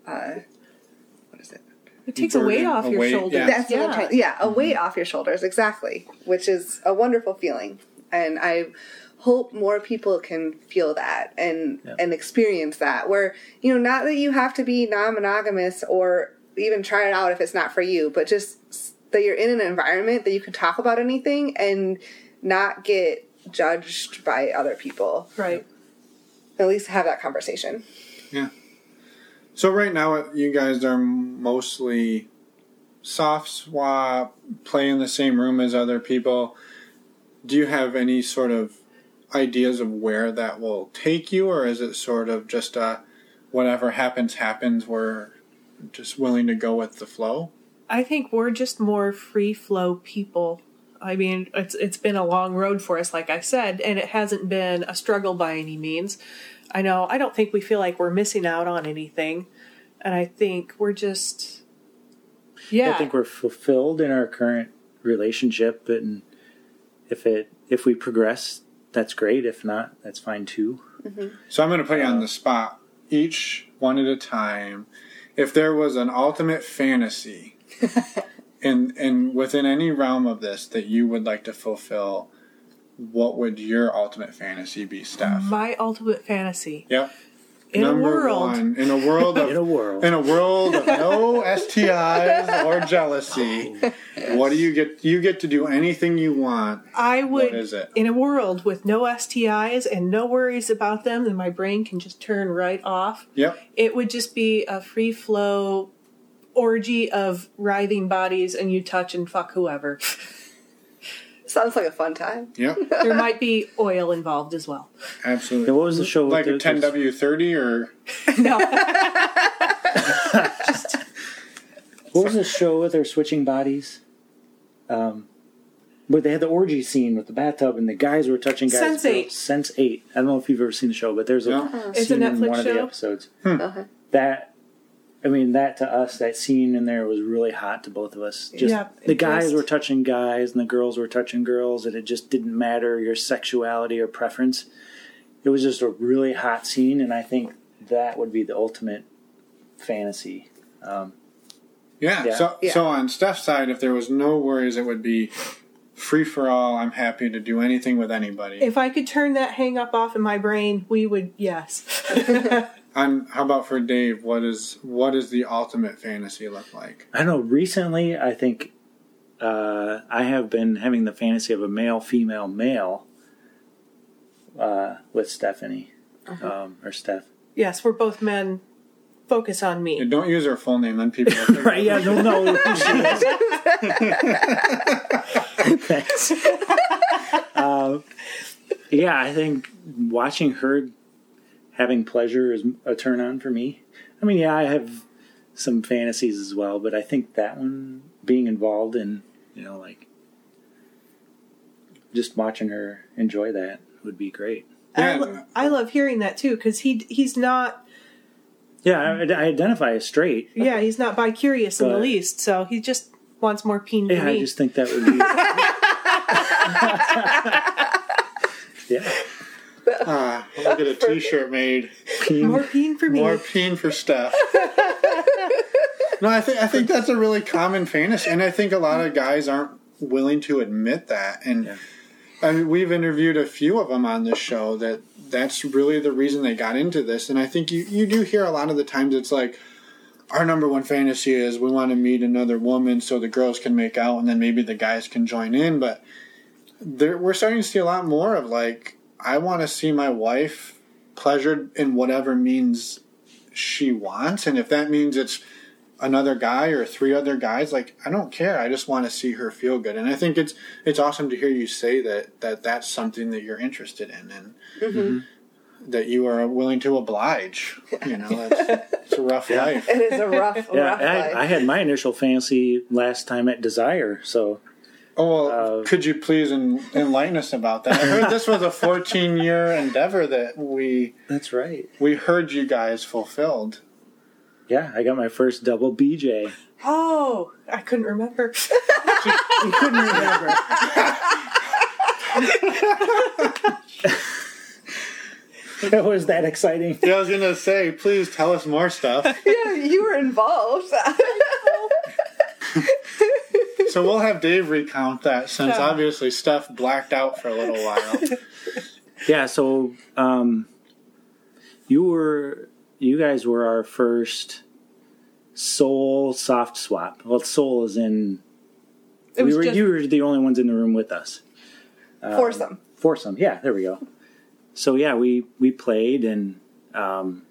uh, what is it? It takes a weight off a your weight, shoulders. yeah. That's yeah. trying. Yeah, a weight off your shoulders, exactly, which is a wonderful feeling, and I hope more people can feel that and Yeah. and experience that. Where you know, not that you have to be non-monogamous or even try it out if it's not for you, but just that you're in an environment that you can talk about anything and not get judged by other people. Right. At least have that conversation. Yeah. So right now, uh, you guys are mostly soft swap, play in the same room as other people. Do you have any sort of ideas of where that will take you, or is it sort of just a whatever happens happens? We're just willing to go with the flow. I think we're just more free flow people. I mean, it's it's been a long road for us, like I said, and it hasn't been a struggle by any means. I know I don't think we feel like we're missing out on anything, and I think we're just yeah. I think we're fulfilled in our current relationship, and if it if we progress, that's great. If not, that's fine too. Mm-hmm. So I'm going to put you on the spot, each one at a time. If there was an ultimate fantasy, and and within any realm of this that you would like to fulfill, what would your ultimate fantasy be, Steph? my ultimate fantasy Yep. In Number a world. one, in a world of In a world. in a world of no STIs or jealousy, what do you get? You get to do anything you want. I would, is it? in a world with no STIs and no worries about them, and my brain can just turn right off. Yep. It would just be a free flow orgy of writhing bodies, and you touch and fuck whoever. Sounds like a fun time. Yeah. there might be oil involved as well. Absolutely. And what was the show? with like a the- 10W30 or No, What was the show with their switching bodies? Um, but they had the orgy scene with the bathtub, and the guys were touching guys. Sense eight. Sense eight. I don't know if you've ever seen the show, but there's a No. Uh-huh. It's a scene in Netflix one of the show? episodes. Okay. That, I mean, that to us, that scene in there was really hot to both of us. Just Yeah, the guys just- were touching guys, and the girls were touching girls, and it just didn't matter your sexuality or preference. It was just a really hot scene, and I think that would be the ultimate fantasy. Um, Yeah. Yeah. So Yeah. so on Steph's side, if there was no worries, it would be free for all. I'm happy to do anything with anybody. if I could turn that hang up off in my brain, we would. Yes. On how about for Dave? What is what does the ultimate fantasy look like? I know. Recently, I think uh, I have been having the fantasy of a male, female, male uh, with Stephanie um, or Steph. yes, we're both men. Focus on me. And don't use her full name, then people. will think- Right? Yeah. No. No. who she is. Thanks. Um, yeah, I think watching her having pleasure is a turn on for me. I mean, yeah, I have some fantasies as well, but I think that one being involved in, you know, like just watching her enjoy that would be great. I, lo- I love hearing that too because he he's not. Yeah, I, I identify as straight. Yeah, he's not bi curious in the least. So he just wants more peen for Yeah, me. I just think that would be. yeah, Ah, we'll get a T-shirt made. more peen for me. More peen for Steph. no, I think I think that's a really common fantasy, and I think a lot of guys aren't willing to admit that. And Yeah. I mean, we've interviewed a few of them on this show that that's really the reason they got into this. And I think you you do hear a lot of the times it's like. Our number one fantasy is we want to meet another woman so the girls can make out and then maybe the guys can join in. But there, we're starting to see a lot more of like, I want to see my wife pleasured in whatever means she wants and if that means it's another guy or three other guys like i don't care i just want to see her feel good and i think it's it's awesome to hear you say that that that's something that you're interested in and mm-hmm. Mm-hmm. that you are willing to oblige you know that's it's a rough Yeah. life It is a rough, yeah. rough life. I, I had my initial fancy last time at Desire, so oh well Uh, could you please en- enlighten us about that i heard this was a 14 year endeavor that we that's right. we heard you guys fulfilled Yeah, I got my first double BJ. oh, I couldn't remember. You couldn't remember. It was that exciting. Yeah, I was gonna say, please tell us more stuff. yeah, you were involved. So we'll have Dave recount that since Yeah. obviously Steph blacked out for a little while. Yeah, so um, you were you guys were our first soul soft swap. Well, soul is in. It we was were just- you were the only ones in the room with us. Foursome. Foursome, yeah, there we go. So yeah, we we played, and um,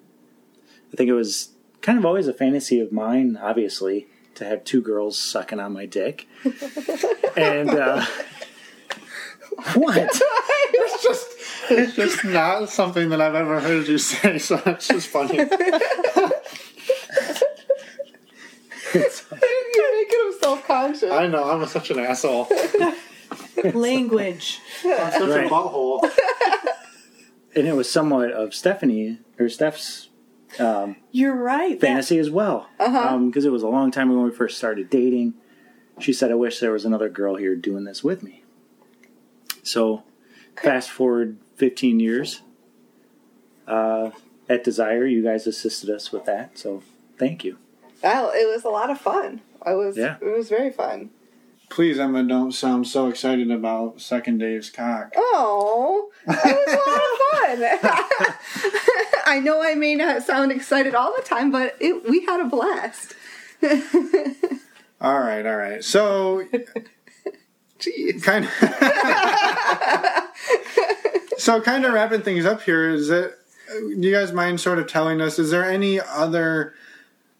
I think it was kind of always a fantasy of mine, obviously, to have two girls sucking on my dick. and uh, what? It's just, it's just not something that I've ever heard you say, so it's just funny. You're making him self-conscious. I know, I'm such an asshole. Language. I'm such Right. a butthole. And it was somewhat of Stephanie or Steph's um, You're right. that- fantasy as well. Because it was a long time ago when we first started dating. She said, I wish there was another girl here doing this with me. So, fast forward 15 years. Uh, at Desire, you guys assisted us with that. So, thank you. Well, it was a lot of fun. I was. Yeah. It was very fun. Please, Emma, don't sound so excited about second Dave's cock. Oh, it was a lot of fun. I know I may not sound excited all the time, but it, we had a blast. All right, all right. So, Jeez. kind of. so, kind of wrapping things up here is that. Do you guys mind sort of telling us? Is there any other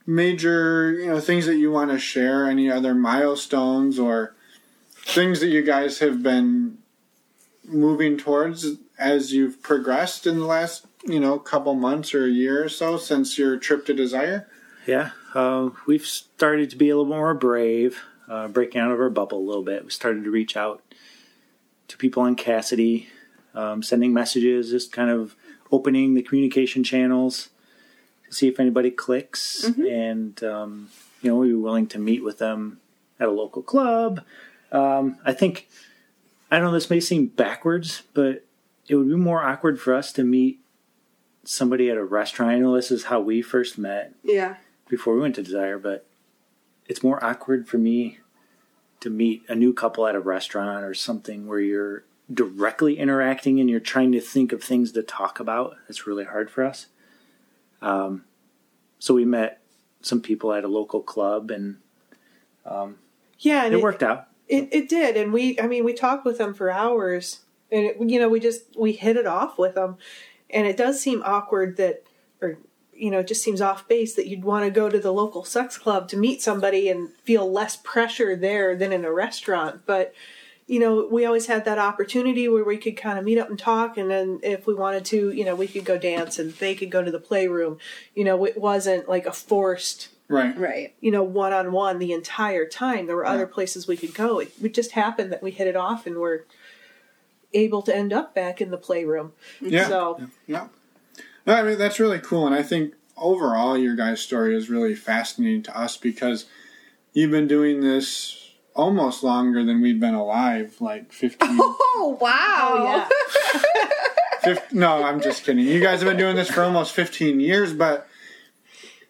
major, you know, things that you want to share? Any other milestones or things that you guys have been moving towards as you've progressed in the last, you know, a couple months or a year or so since your trip to Desire? Yeah, uh, we've started to be a little more brave, uh, breaking out of our bubble a little bit. We started to reach out to people on Kasidie, um, sending messages, just kind of opening the communication channels to see if anybody clicks, and um, you know, we were willing to meet with them at a local club. Um, I think I don't know this may seem backwards, but it would be more awkward for us to meet somebody at a restaurant. I know this is how we first met Yeah. before we went to Desire, but it's more awkward for me to meet a new couple at a restaurant or something where you're directly interacting and you're trying to think of things to talk about. It's really hard for us. Um, so we met some people at a local club and um, Yeah, and it worked out. It, it did, and we I mean we talked with them for hours, and it, you know we just we hit it off with them, and it does seem awkward that, or you know, it just seems off base that you'd want to go to the local sex club to meet somebody and feel less pressure there than in a restaurant, but. You know, we always had that opportunity where we could kind of meet up and talk, and then if we wanted to, you know, we could go dance and they could go to the playroom. You know, it wasn't like a forced Right. Right. you know, one on one the entire time. There were other places we could go. It, it just happened that we hit it off and were able to end up back in the playroom. Yeah. So Yeah. No, I mean, that's really cool. And I think overall, your guys' story is really fascinating to us because you've been doing this almost longer than we've been alive like 15, Oh wow! oh yeah, 15 no i'm just kidding you guys have been doing this for almost 15 years but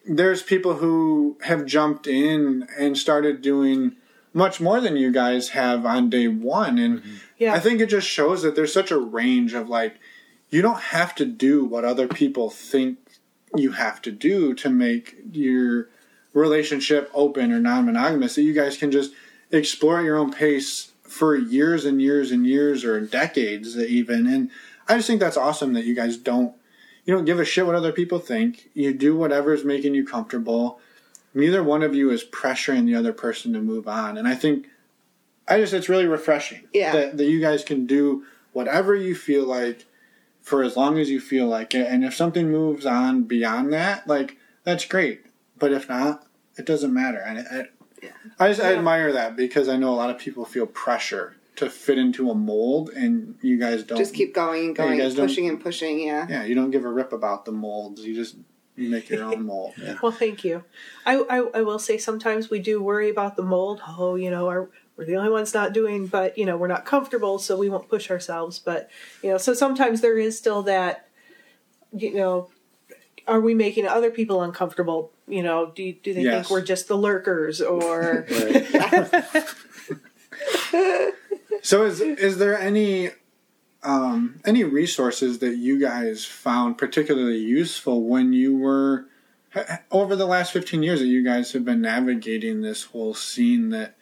there's people who have jumped in and started doing much more than you guys have on day one and mm-hmm. yeah. I think it just shows that there's such a range of like, you don't have to do what other people think you have to do to make your relationship open or non monogamous. That you guys can just explore at your own pace for years and years and years or decades even. And I just think that's awesome that you guys don't you don't give a shit what other people think. You do whatever's making you comfortable. Neither one of you is pressuring the other person to move on. And I think I just it's really refreshing Yeah. that, that you guys can do whatever you feel like for as long as you feel like it. And if something moves on beyond that, like that's great. But if not, it doesn't matter. And I, I just I admire that because I know a lot of people feel pressure to fit into a mold, and you guys don't. Just keep going and Yeah, you going, guys and don't- pushing and pushing. Yeah. Yeah, you don't give a rip about the molds. You just you make your own mold. Yeah. Well, thank you. I, I I will say sometimes we do worry about the mold. Oh, you know, our we're the only ones not doing, but you know, we're not comfortable, so we won't push ourselves. But you know, so sometimes there is still that you know, are we making other people uncomfortable? You know, do do they Yes. think we're just the lurkers or So is is there any um, any resources that you guys found particularly useful when you were over the last 15 years that you guys have been navigating this whole scene that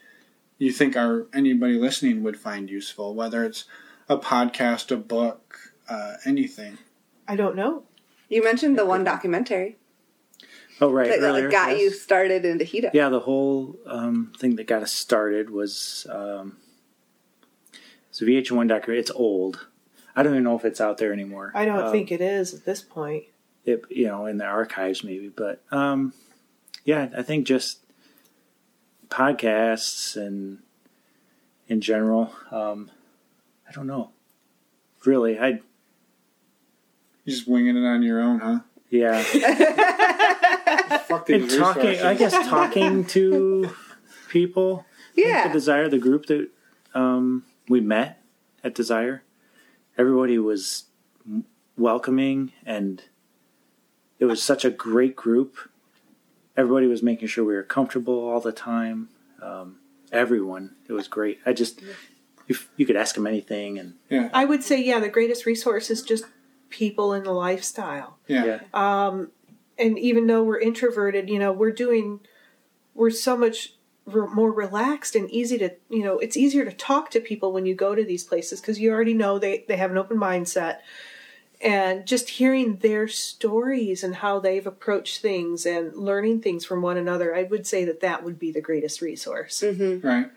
you think are anybody listening would find useful whether it's a podcast a book uh, anything I don't know. You mentioned the one documentary oh, right. that, that earlier, got yes. you started into Hedo. Yeah, the whole um, thing that got us started was um, it's a VH1 documentary. It's old. I don't even know if it's out there anymore. I don't Um, think it is at this point. it, you know, in the archives maybe. But um, yeah, I think just podcasts and in general. Um, I don't know. Really, I You're just winging it on your own huh yeah. Fuck and talking. I guess, talking to people. Yeah. the Desire, the group that um, we met at Desire, everybody was welcoming, and it was such a great group. Everybody was making sure we were comfortable all the time. Um, everyone, it was great. I just, if you could ask them anything, and yeah I would say, yeah, the greatest resource is just people in the lifestyle. yeah, yeah, And even though we're introverted, you know, we're doing, we're so much re- more relaxed and easy to, you know, it's easier to talk to people when you go to these places because you already know they, they have an open mindset. And just hearing their stories and how they've approached things and learning things from one another, I would say that that would be the greatest resource. Mm-hmm. right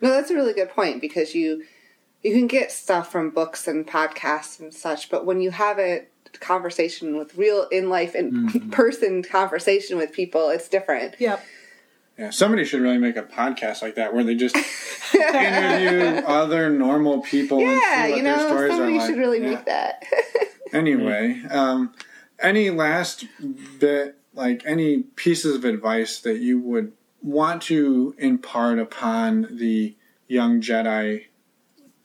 No, that's a really good point because you you can get stuff from books and podcasts and such, but when you have a conversation with real in life and mm-hmm. person conversation with people, it's different. Yep. Yeah, somebody should really make a podcast like that where they just interview other normal people and Yeah, see what you their know, stories somebody like. should really Yeah. make that. Anyway, um, any last bit, like any pieces of advice that you would want to impart upon the young Jedi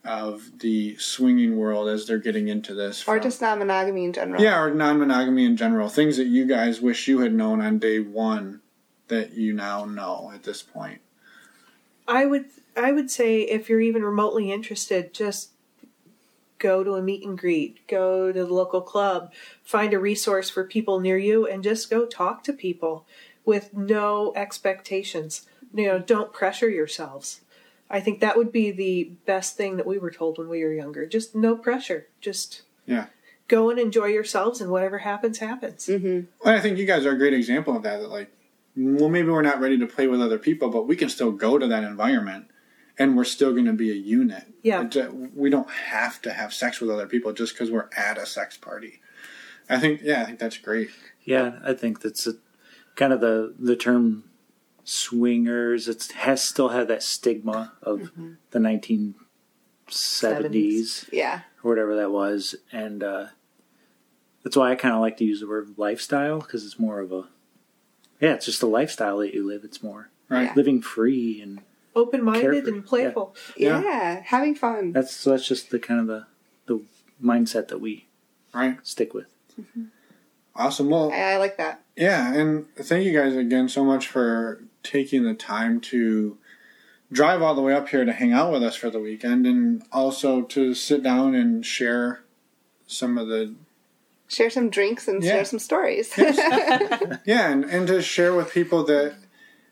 of the swinging world as they're getting into this? or from- just non monogamy in general. yeah, or non-monogamy in general. Things that you guys wish you had known on day one that you now know at this point. I would I would say if you're even remotely interested, just go to a meet and greet, go to the local club, find a resource for people near you, and just go talk to people with no expectations. You know, don't pressure yourselves. I think that would be the best thing that we were told when we were younger. Just no pressure. Just Yeah. go and enjoy yourselves, and whatever happens, happens. Mm-hmm. And I think you guys are a great example of that. That like, well, maybe we're not ready to play with other people, but we can still go to that environment, and we're still going to be a unit. Yeah. We don't have to have sex with other people just because we're at a sex party. I think, yeah, I think that's great. yeah, I think that's a, kind of the the term swingers. It has still had that stigma of the nineteen seventies. Yeah. or whatever that was, and uh, that's why I kind of like to use the word lifestyle because it's more of a yeah, it's just the lifestyle that you live. It's more Right. Yeah. living free, and Open minded and playful. Yeah. Yeah. Having fun. that's so that's just the kind of the the mindset that we Right. stick with. Mm-hmm. Awesome. Well, I, I like that. Yeah, and thank you guys again so much for taking the time to drive all the way up here to hang out with us for the weekend and also to sit down and share some of the Share some drinks and Yeah. share some stories. yeah and, and to share with people that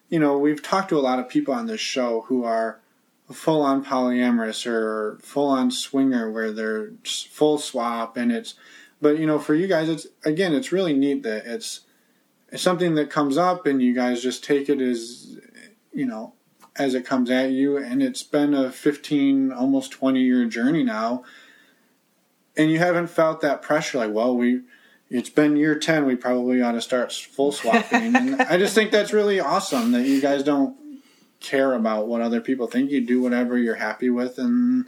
you know we've talked to a lot of people on this show who are full on polyamorous or full on swinger where they're full swap and it's but you know for you guys it's again it's really neat that it's it's something that comes up and you guys just take it as you know as it comes at you and it's been a 15 almost 20 year journey now and you haven't felt that pressure like well we it's been year 10 we probably ought to start full swapping and i just think that's really awesome that you guys don't care about what other people think you do whatever you're happy with and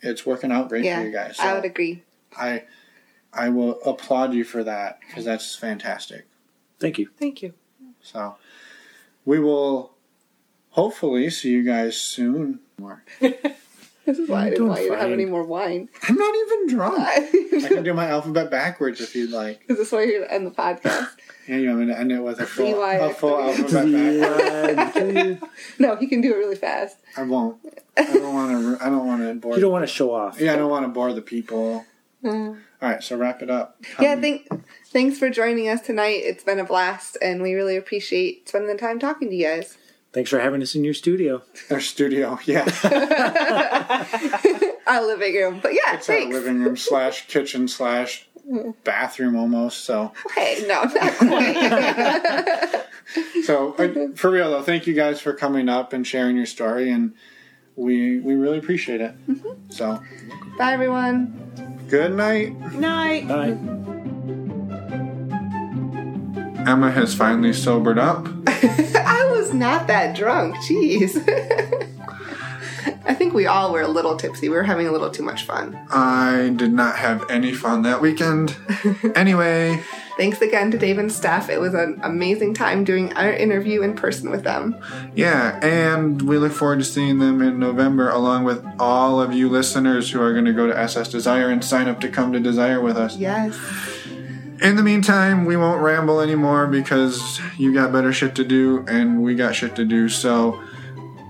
it's working out great yeah. for you guys I would agree. I I will applaud you for that because that's fantastic. Thank you. Thank you. So we will hopefully see you guys soon. More. This is why I didn't doing want you to have fine. any more wine. I'm not even drunk. I can do my alphabet backwards if you'd like. Is this why you're gonna end the podcast? Yeah, you want me to end it with a full, CY a full alphabet backwards? No, he can do it really fast. I won't. I don't want to. I don't want to bore. You don't want to show off. yeah, I don't want to bore the people. Mm. All right, so wrap it up. Yeah, thank, thanks for joining us tonight. It's been a blast, and we really appreciate spending the time talking to you guys. Thanks for having us in your studio. Our studio, yeah, Our living room, but yeah, it's our living room slash kitchen slash bathroom almost. So, Hey, no, not quite. so uh, for real though, thank you guys for coming up and sharing your story, and we we really appreciate it. So, Bye, everyone. good night. Night. Bye. Emma has finally sobered up. I was not that drunk. Jeez. I think we all were a little tipsy. We were having a little too much fun. I did not have any fun that weekend. anyway, Thanks again to Dave and Steph. It was an amazing time doing our interview in person with them. yeah, and we look forward to seeing them in November, along with all of you listeners who are going to go to SS Desire and sign up to come to Desire with us. Yes. In the meantime, we won't ramble anymore because you got better shit to do and we got shit to do. So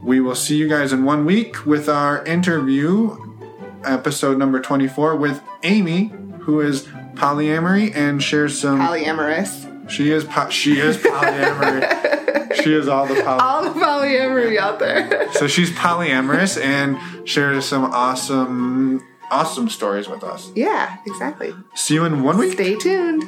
we will see you guys in one week with our interview, episode number 24, with Amy, who is polyamory and shares some. Polyamorous. she is po- she is polyamory. she is all the poly. All the polyamory out there. So she's polyamorous and shares some awesome awesome stories with us. yeah, exactly. See you in one week. Stay tuned.